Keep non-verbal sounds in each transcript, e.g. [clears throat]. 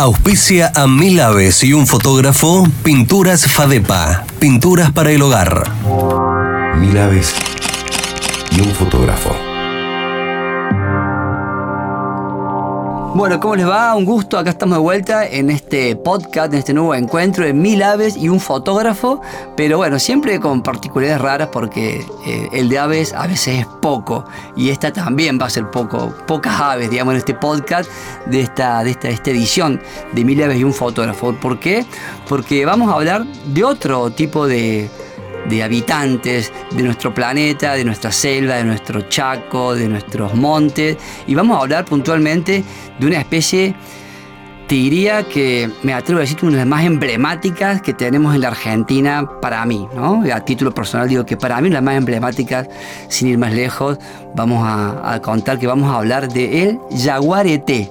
Auspicia a mil aves y un fotógrafo, Pinturas Fadepa, pinturas para el hogar. Mil aves y un fotógrafo. Bueno, ¿cómo les va? Un gusto. Acá estamos de vuelta en este podcast, en este nuevo encuentro de mil aves y un fotógrafo. Pero bueno, siempre con particularidades raras porque eh, el de aves a veces es poco. Y esta también va a ser poco, pocas aves, digamos, en este podcast de esta, de esta, esta edición de mil aves y un fotógrafo. ¿Por qué? Porque vamos a hablar de otro tipo de de habitantes de nuestro planeta, de nuestra selva, de nuestro chaco, de nuestros montes. Y vamos a hablar puntualmente de una especie, te diría que me atrevo a decir, una de las más emblemáticas que tenemos en la Argentina para mí, ¿no? A título personal digo que para mí las más emblemáticas, sin ir más lejos, vamos a, contar que vamos a hablar de el jaguarete.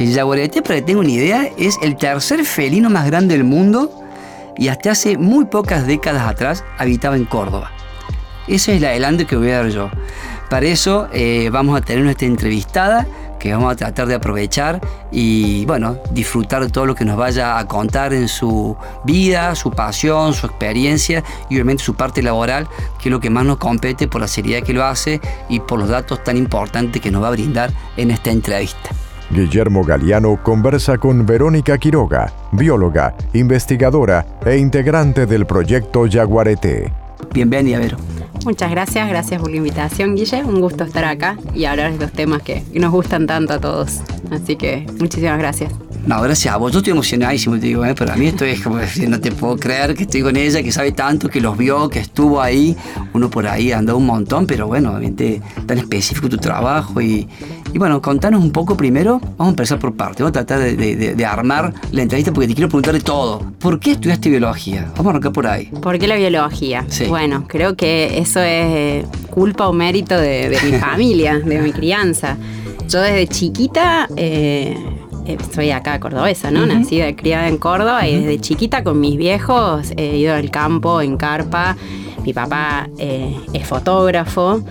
El jaguarete, para que tenga una idea, es el tercer felino más grande del mundo y hasta hace muy pocas décadas atrás habitaba en Córdoba. Ese es el adelanto que voy a dar yo. Para eso eh, vamos a tener nuestra entrevistada que vamos a tratar de aprovechar y bueno, disfrutar de todo lo que nos vaya a contar en su vida, su pasión, su experiencia y obviamente su parte laboral, que es lo que más nos compete por la seriedad que lo hace y por los datos tan importantes que nos va a brindar en esta entrevista. Guillermo Galeano conversa con Verónica Quiroga, bióloga, investigadora e integrante del proyecto Yaguareté. Bienvenida, Vero. Muchas gracias, gracias por la invitación, Guille. Un gusto estar acá y hablar de estos temas que nos gustan tanto a todos. Así que muchísimas gracias. No, gracias a vos. Yo estoy emocionadísimo, te digo, ¿eh? pero a mí esto es como no te puedo creer que estoy con ella, que sabe tanto, que los vio, que estuvo ahí. Uno por ahí andó un montón, pero bueno, obviamente tan específico tu trabajo. Y, y bueno, contanos un poco primero. Vamos a empezar por parte. Vamos a tratar de, armar la entrevista porque te quiero preguntar de todo. ¿Por qué estudiaste biología? Vamos a arrancar por ahí. ¿Por qué la biología? Bueno, creo que eso es culpa o mérito de, mi [laughs] familia, de mi crianza. Yo desde chiquita. Eh, soy acá cordobesa, ¿no? Nacida y criada en Córdoba y desde chiquita con mis viejos he ido al campo en carpa. Mi papá eh, es fotógrafo.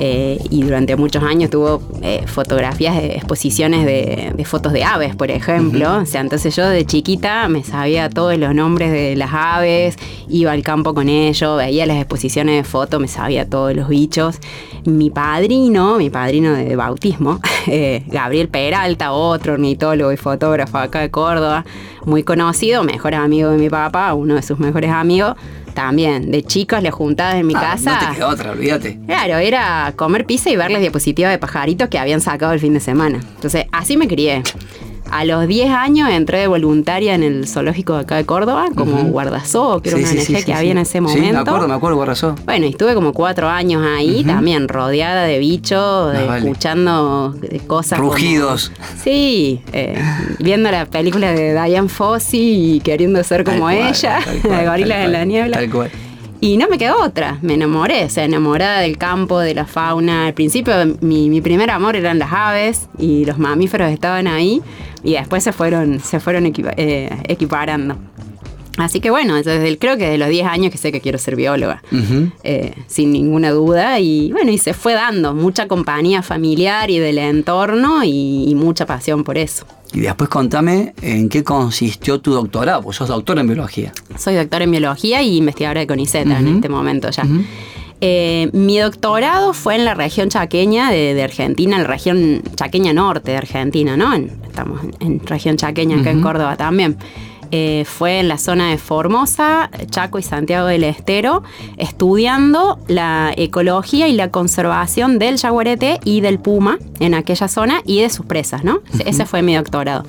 Eh, y durante muchos años tuvo eh, fotografías de exposiciones de, fotos de aves, por ejemplo. O sea, entonces yo de chiquita me sabía todos los nombres de las aves, iba al campo con ellos, veía las exposiciones de fotos, me sabía todos los bichos. Mi padrino, mi padrino de bautismo, [laughs] eh, Gabriel Peralta, otro ornitólogo y fotógrafo acá de Córdoba, muy conocido, mejor amigo de mi papá, uno de sus mejores amigos, también, de chicos le juntadas en mi ah, casa. No te quedó otra, olvídate. Claro, era comer pizza y ver las diapositivas de pajaritos que habían sacado el fin de semana. Entonces, así me crié. A los 10 años entré de voluntaria en el zoológico de acá de Córdoba, como guardazó, que era una ONG que había en ese momento. Sí, me acuerdo, me acuerdo, guardazó. Bueno, estuve como cuatro años ahí, también rodeada de bichos, escuchando cosas. Rugidos. sí, eh, viendo la película de Diane Fossey y queriendo ser como ella, [laughs] la gorila de la niebla. Tal cual. Y no me quedó otra, me enamoré, o sea, enamorada del campo, de la fauna. Al principio mi, mi primer amor eran las aves y los mamíferos estaban ahí y después se fueron, se fueron eh, equiparando. Así que bueno, desde creo que de los 10 años que sé que quiero ser bióloga, eh, sin ninguna duda. Y bueno, y se fue dando mucha compañía familiar y del entorno y, mucha pasión por eso. Y después contame en qué consistió tu doctorado, pues sos doctora en biología. Soy doctora en biología y investigadora de CONICET en este momento ya. Eh, mi doctorado fue en la región chaqueña de, Argentina, en la región chaqueña norte de Argentina, ¿no? estamos en, región chaqueña acá en Córdoba también. Eh, fue en la zona de Formosa, Chaco y Santiago del Estero, estudiando la ecología y la conservación del jaguarete y del puma en aquella zona y de sus presas, ¿no? Ese fue mi doctorado.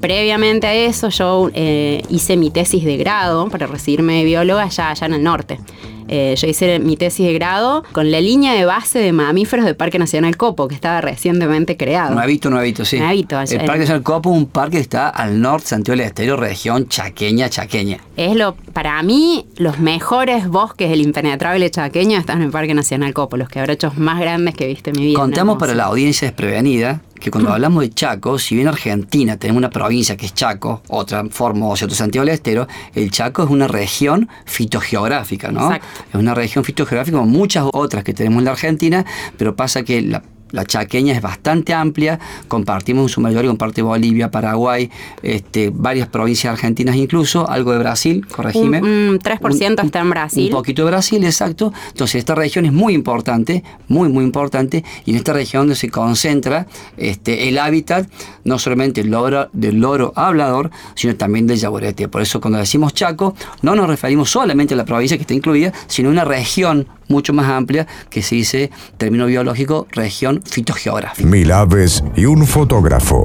Previamente a eso yo eh, hice mi tesis de grado para recibirme de bióloga allá, allá en el norte. Eh, yo hice mi tesis de grado con la línea de base de mamíferos del Parque Nacional Copo, que estaba recientemente creado. Nuevito, nuevito, sí. Nuevito. El Parque Nacional Copo es un parque que está al norte Santiago del Estero, región chaqueña, chaqueña. Es lo, para mí, los mejores bosques del impenetrable chaqueño están en el Parque Nacional Copo, los quebrachos más grandes que he visto en mi vida. Contamos para la audiencia desprevenida que cuando hablamos de Chaco, si bien Argentina tenemos una provincia que es Chaco, otra Formosa, otro Santiago del Estero, el Chaco es una región fitogeográfica, ¿no? Es una región fitogeográfica como muchas otras que tenemos en la Argentina, pero pasa que la la chaqueña es bastante amplia, compartimos en su mayoría con parte de Bolivia, Paraguay, este, varias provincias argentinas incluso, algo de Brasil, corregime. Un, 3% está en Brasil. Un poquito de Brasil, exacto. Entonces esta región es muy importante, muy, muy importante, y en esta región donde se concentra este, el hábitat, no solamente el loro, del loro hablador, sino también del yaguarete. Por eso cuando decimos Chaco, no nos referimos solamente a la provincia que está incluida, sino a una región mucho más amplia que se dice, término biológico, región fitogeográfica. Mil aves y un fotógrafo.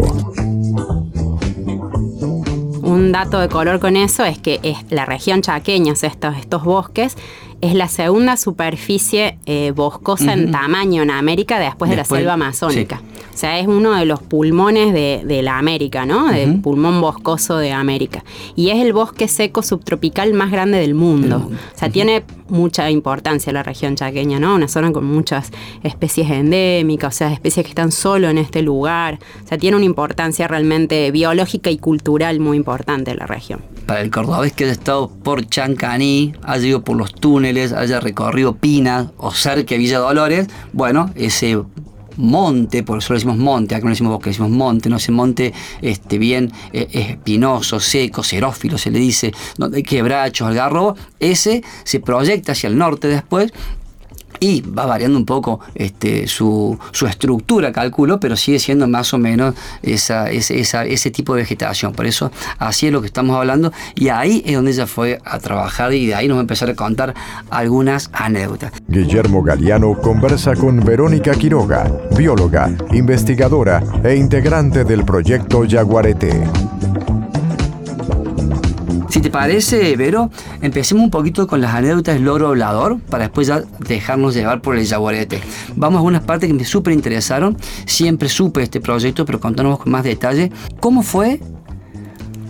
Un dato de color con eso es que es la región chaqueña, estos, estos bosques, es la segunda superficie eh, boscosa en tamaño en América después, de la selva amazónica. O sea, es uno de los pulmones de, la América, ¿no? Del pulmón boscoso de América. Y es el bosque seco subtropical más grande del mundo. O sea, tiene mucha importancia la región chaqueña, ¿no? Una zona con muchas especies endémicas, o sea, especies que están solo en este lugar. O sea, tiene una importancia realmente biológica y cultural muy importante la región. Para el cordobés que haya estado por Chancaní, haya ido por los túneles, haya recorrido Pinas o cerca de Villa Dolores, bueno, ese monte, por eso le decimos monte, acá no decimos bosque, decimos monte, no ese monte este, bien eh, espinoso, seco, xerófilo se le dice, donde hay quebrachos, algarrobo, ese se proyecta hacia el norte después y va variando un poco este, su, estructura, calculo, pero sigue siendo más o menos esa, ese tipo de vegetación. Por eso así es lo que estamos hablando y ahí es donde ella fue a trabajar y de ahí nos va a empezar a contar algunas anécdotas. Guillermo Galeano conversa con Verónica Quiroga, bióloga, investigadora e integrante del proyecto Yaguarete. Si te parece, Vero, empecemos un poquito con las anécdotas del loro hablador para después ya dejarnos llevar por el jaguarete. Vamos a unas partes que me súper interesaron. Siempre supe este proyecto, pero contanos con más detalle. ¿Cómo fue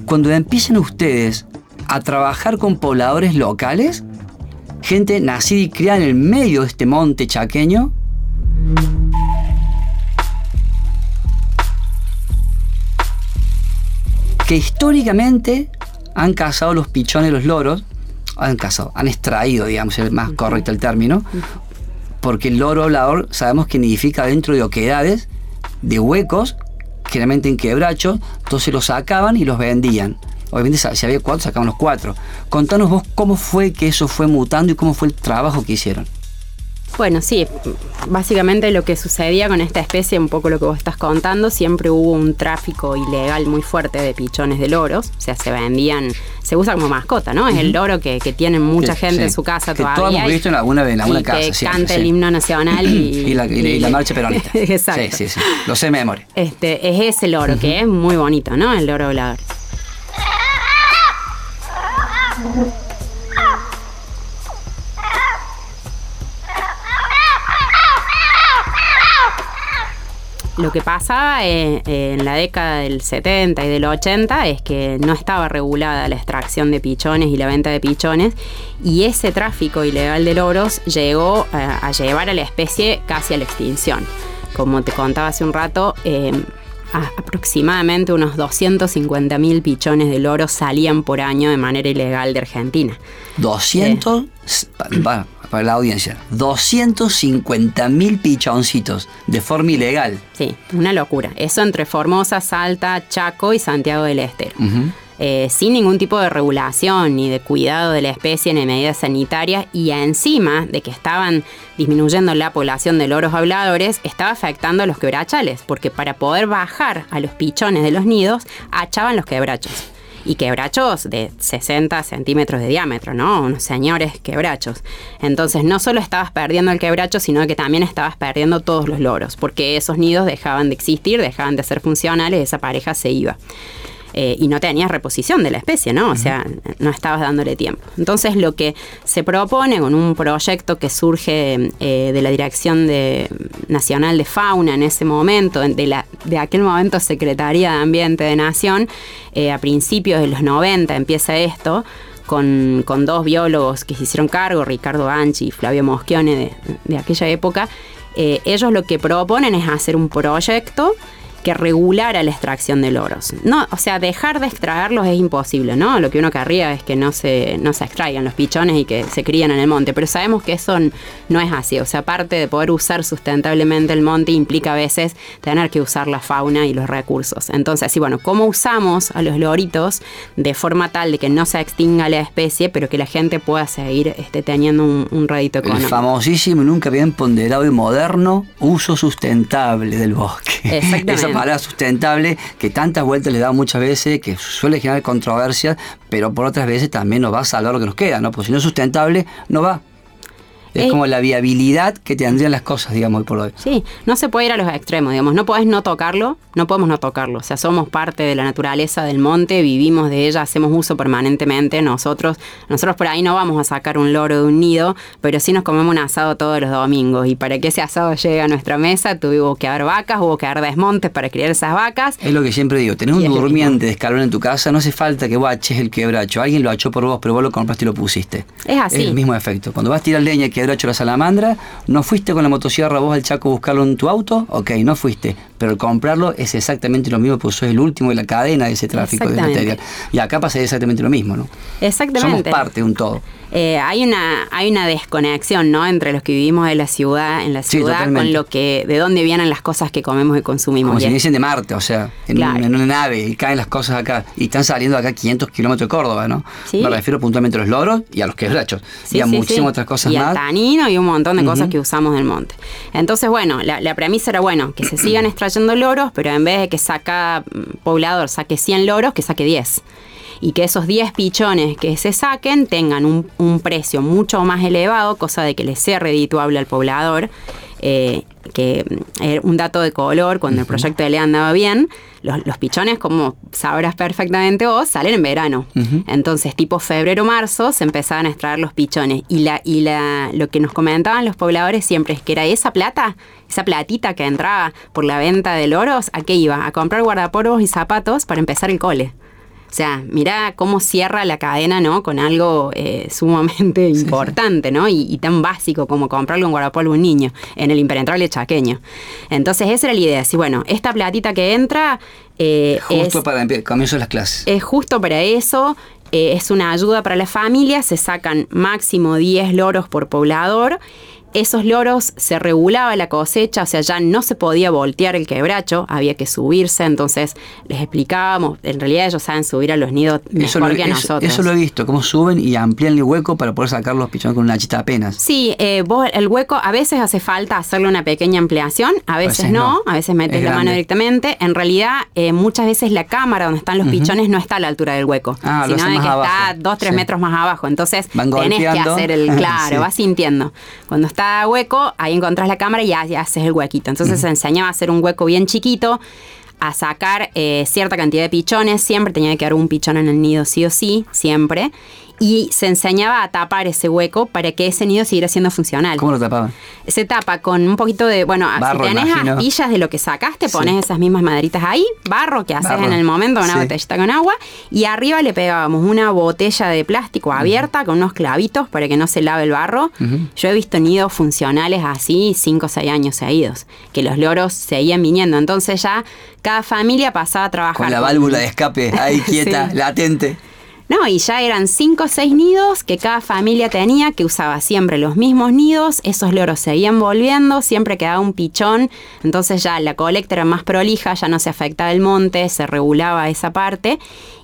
cuando empiecen ustedes a trabajar con pobladores locales? Gente nacida y criada en el medio de este monte chaqueño. que históricamente han cazado los pichones, los loros, han cazado, han extraído, digamos, es más correcto el término, porque el loro hablador sabemos que nidifica dentro de oquedades, de huecos, generalmente en quebrachos, entonces los sacaban y los vendían. Obviamente si había cuatro, sacaban los cuatro. Contanos vos cómo fue que eso fue mutando y cómo fue el trabajo que hicieron. Bueno, sí, básicamente lo que sucedía con esta especie, un poco lo que vos estás contando, siempre hubo un tráfico ilegal muy fuerte de pichones de loros, o sea, se vendían, se usa como mascota, ¿no? Es el loro que, que tiene mucha gente en su casa que todavía. Todos hemos visto en alguna, en alguna casa. Que canta el himno nacional y, [clears throat] la, marcha peronista. [laughs] Exacto. Sí, sí, sí. Lo sé de memoria. Este, es ese loro, que es muy bonito, ¿no? El loro volador. [laughs] Lo que pasaba eh, en la década del 70 y del 80 es que no estaba regulada la extracción de pichones y la venta de pichones y ese tráfico ilegal de loros llegó eh, a llevar a la especie casi a la extinción. Como te contaba hace un rato, eh, aproximadamente unos 250.000 pichones de loros salían por año de manera ilegal de Argentina. 200, para, para, la audiencia, 250.000 pichoncitos de forma ilegal. Sí, una locura. Eso entre Formosa, Salta, Chaco y Santiago del Estero. Eh, sin ningún tipo de regulación ni de cuidado de la especie ni medidas sanitarias y encima de que estaban disminuyendo la población de loros habladores, estaba afectando a los quebrachales, porque para poder bajar a los pichones de los nidos, achaban los quebrachos y quebrachos de 60 centímetros de diámetro, ¿no? Unos señores quebrachos. Entonces no solo estabas perdiendo el quebracho, sino que también estabas perdiendo todos los loros, porque esos nidos dejaban de existir, dejaban de ser funcionales, esa pareja se iba. Eh, y no tenías reposición de la especie, ¿no? O sea, no estabas dándole tiempo. Entonces lo que se propone con un proyecto que surge eh, de la Dirección de, Nacional de Fauna en ese momento, de, la, de aquel momento Secretaría de Ambiente de Nación, eh, a principios de los 90 empieza esto, con, dos biólogos que se hicieron cargo, Ricardo Anchi y Flavio Moschione de, de aquella época, ellos lo que proponen es hacer un proyecto que regulara la extracción de loros. No, o sea, dejar de extraerlos es imposible, ¿no? Lo que uno querría es que no se, no se extraigan los pichones y que se críen en el monte, pero sabemos que eso no es así. O sea, aparte de poder usar sustentablemente el monte, implica a veces tener que usar la fauna y los recursos. Entonces, sí, bueno, ¿cómo usamos a los loritos de forma tal de que no se extinga la especie, pero que la gente pueda seguir este, teniendo un, un rédito económico? El famosísimo nunca bien ponderado y moderno uso sustentable del bosque. [laughs] Exactamente palabra sustentable que tantas vueltas le da muchas veces, que suele generar controversias, pero por otras veces también nos va a salvar lo que nos queda, ¿no? Porque si no es sustentable, no va. Es como la viabilidad que tendrían las cosas, digamos, hoy por hoy. Sí, no se puede ir a los extremos, digamos. No podés no tocarlo, no podemos no tocarlo. O sea, somos parte de la naturaleza del monte, vivimos de ella, hacemos uso permanentemente. Nosotros, nosotros por ahí no vamos a sacar un loro de un nido, pero sí nos comemos un asado todos los domingos. Y para que ese asado llegue a nuestra mesa, tuvo que haber vacas, hubo que haber desmontes para criar esas vacas. Es lo que siempre digo, tenés un durmiente de escalón en tu casa, no hace falta que vos aches el quebracho. Alguien lo achó por vos, pero vos lo compraste y lo pusiste. Es así. Es el mismo efecto. Cuando vas a tirar leña que hecho la salamandra, ¿no fuiste con la motosierra vos al Chaco a buscarlo en tu auto? Ok, no fuiste. Pero comprarlo es exactamente lo mismo, pues sos el último de la cadena de ese tráfico de material. Y acá pasa exactamente lo mismo, ¿no? Exactamente. Somos parte de un todo. Eh, hay una hay una desconexión no entre los que vivimos en la ciudad en la ciudad con lo que de dónde vienen las cosas que comemos y consumimos. Como si dicen de Marte o sea en, una nave y caen las cosas acá. Y están saliendo acá 500 kilómetros de Córdoba no me refiero puntualmente a los loros y a los quebrachos. Y a muchísimas otras cosas y más. Al tanino y un montón de cosas que usamos del monte. Entonces bueno la, la premisa era bueno que se sigan extrayendo loros pero en vez de que saca mm, poblador saque 100 loros que saque 10 y que esos 10 pichones que se saquen tengan un, precio mucho más elevado, cosa de que les sea redituable al poblador. Eh, que eh, un dato de color, cuando el proyecto de ley andaba bien, los, pichones, como sabrás perfectamente vos, salen en verano. Entonces, tipo febrero-marzo, se empezaban a extraer los pichones. Y, la, y la, lo que nos comentaban los pobladores siempre es que era esa plata, esa platita que entraba por la venta de loros, ¿a qué iba? A comprar guardapolvos y zapatos para empezar el cole. O sea, mira cómo cierra la cadena, ¿no? Con algo eh, sumamente importante, ¿no? Y, tan básico como comprarle un guardapolvo a un niño en el impenetrable chaqueño. Entonces, esa era la idea. Sí, bueno, esta platita que entra. Eh, justo para el comienzo de las clases. Es justo para eso. Eh, es una ayuda para la familia. Se sacan máximo 10 loros por poblador esos loros se regulaba la cosecha, o sea, ya no se podía voltear el quebracho, había que subirse, entonces les explicábamos, en realidad ellos saben subir a los nidos mejor que a nosotros. Eso lo he visto, cómo suben y amplían el hueco para poder sacar los pichones con una chita apenas. Sí, eh, vos, el hueco a veces hace falta hacerle una pequeña ampliación, a veces, no, a veces metes la mano directamente. En realidad, eh, muchas veces la cámara donde están los pichones no está a la altura del hueco, ah, sino que está dos, tres metros más abajo. Entonces, tenés que hacer el, [laughs] claro, vas sintiendo. Cuando está hueco, ahí encontrás la cámara y ya, haces el huequito. Entonces se enseñaba a hacer un hueco bien chiquito, a sacar eh, cierta cantidad de pichones, siempre tenía que quedar un pichón en el nido sí o sí, siempre y se enseñaba a tapar ese hueco para que ese nido siguiera siendo funcional. ¿Cómo lo tapaban? Se tapa con un poquito de, bueno, barro, si tenés de lo que sacaste, pones esas mismas maderitas ahí, barro que haces en el momento, una botellita con agua, y arriba le pegábamos una botella de plástico abierta con unos clavitos para que no se lave el barro. Yo he visto nidos funcionales así 5 o 6 años seguidos, que los loros seguían viniendo. Entonces ya cada familia pasaba a trabajar. Con la válvula de escape ahí [laughs] quieta, latente. No, y ya eran cinco o seis nidos que cada familia tenía, que usaba siempre los mismos nidos, esos loros seguían volviendo, siempre quedaba un pichón, entonces ya la colecta era más prolija, ya no se afectaba el monte, se regulaba esa parte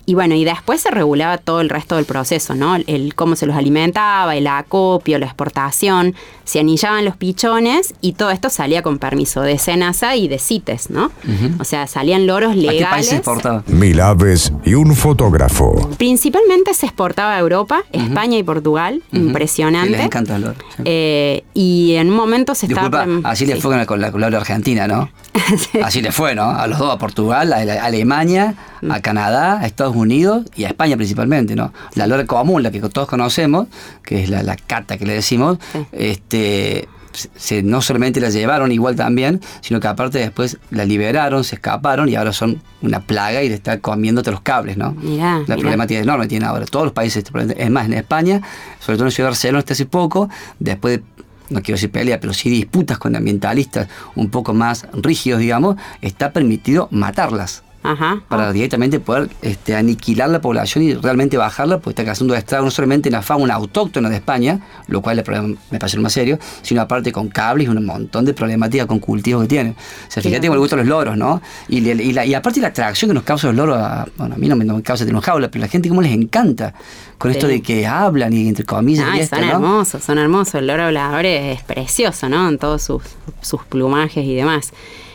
y bueno, y después se regulaba todo el resto del proceso, ¿no? El cómo se los alimentaba, el acopio, la exportación, se anillaban los pichones y todo esto salía con permiso de Senasa y de CITES, ¿no? O sea, salían loros legales. ¿A qué país se exportaba? Mil aves y un fotógrafo. Principalmente se exportaba a Europa, España y Portugal, impresionante. les encanta el loro. Eh, y en un momento se Disculpa, estaba... así le fue con la culebra argentina, ¿no? [laughs] Así le fue, ¿no? A los dos, a Portugal, a Alemania, a Canadá, a Estados Unidos y a España principalmente, ¿no? La lora común, la que todos conocemos, que es la, la cata que le decimos, este se, no solamente la llevaron igual también, sino que aparte después la liberaron, se escaparon y ahora son una plaga y le está comiéndote los cables, ¿no? la problemática enorme que tiene ahora. Todos los países, es más, en España, sobre todo en Ciudad de Barcelona, hasta hace poco, después de no quiero decir pelea, pero sí disputas con ambientalistas un poco más rígidos, digamos, está permitido matarlas. Para directamente poder este, aniquilar la población y realmente bajarla, porque está causando estragos no solamente en la fauna autóctona de España, lo cual me parece más serio, sino aparte con cables y un montón de problemáticas con cultivos que tiene. O sea, fíjate cómo le gustan los loros, ¿no? Y, y, y, aparte la atracción que nos causa los loros, bueno, a mí no me, causa tener un jaula, pero a la gente cómo les encanta con esto de que hablan y entre comillas. y son hermosos, son hermosos. El loro hablador es, precioso, ¿no? En todos sus, sus plumajes y demás.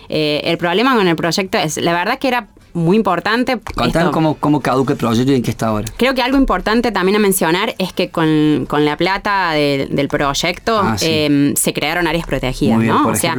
Eh, el problema con el proyecto es, la verdad que era muy importante. Contanos cómo, cómo caduca el proyecto y en qué está ahora. Creo que algo importante también a mencionar es que con, la plata del proyecto ah, em, se crearon áreas protegidas, ¿no? o sea,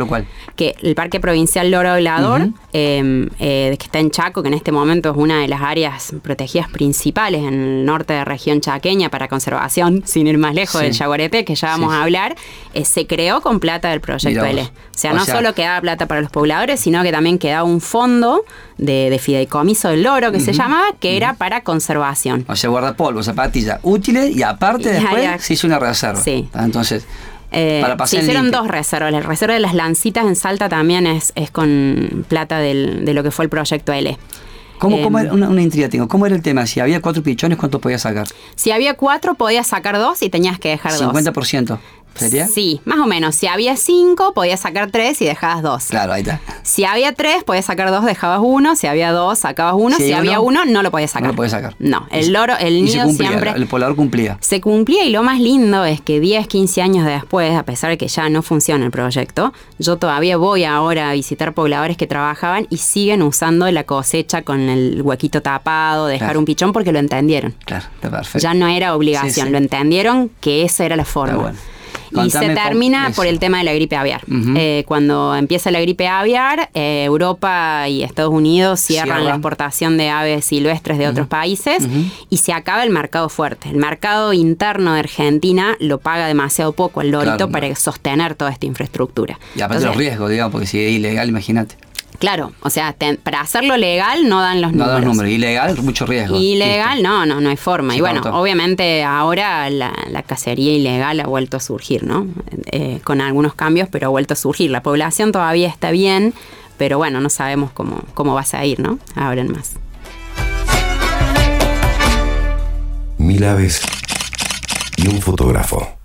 que el Parque Provincial Loro Hablador, em, eh, que está en Chaco, que en este momento es una de las áreas protegidas principales en el norte de región chaqueña para conservación, [laughs] sin ir más lejos del Yaguareté, que ya vamos a hablar, eh, se creó con plata del proyecto L. O sea, no solo quedaba plata para los pobladores, sino que también quedaba un fondo de, de fideicomiso del loro que se llamaba, que era para conservación. O sea, guardapolvo, zapatillas útiles y aparte después se hizo una reserva. Sí. Ah, entonces, eh, para pasar se hicieron dos reservas. La reserva de las lancitas en Salta también es, es con plata del, de lo que fue el proyecto L. ¿Cómo, cómo era, em, una, una, intriga tengo. ¿Cómo era el tema? Si había cuatro pichones, ¿cuánto podías sacar? Si había cuatro, podías sacar dos y tenías que dejar dos. 50%. ¿Sería? Sí, más o menos. Si había cinco, podías sacar tres y dejabas dos. Claro, ahí está. Si había tres, podías sacar dos, dejabas uno. Si había dos, sacabas uno. Si, había uno, no lo podías sacar. No lo podías sacar. No, el loro, el nido siempre. El poblador cumplía. Se cumplía y lo más lindo es que 10, 15 años después, a pesar de que ya no funciona el proyecto, yo todavía voy ahora a visitar pobladores que trabajaban y siguen usando la cosecha con el huequito tapado, dejar un pichón porque lo entendieron. Claro, está perfecto. Ya no era obligación, lo entendieron que esa era la forma y se termina por el tema de la gripe aviar. Eh, cuando empieza la gripe aviar, eh, Europa y Estados Unidos cierran la exportación de aves silvestres de otros países y se acaba el mercado fuerte. El mercado interno de Argentina lo paga demasiado poco el lorito para sostener toda esta infraestructura. Y aparte los riesgos, digamos, porque si es ilegal, imagínate. Claro, o sea, para hacerlo legal no dan los números. No dan los números, ilegal, mucho riesgo. Ilegal, no, no, no hay forma. y bueno, obviamente ahora la, cacería ilegal ha vuelto a surgir, ¿no? Eh, con algunos cambios, pero ha vuelto a surgir. La población todavía está bien, pero bueno, no sabemos cómo, cómo vas a ir, ¿no? Ahora en más. Mil aves y un fotógrafo.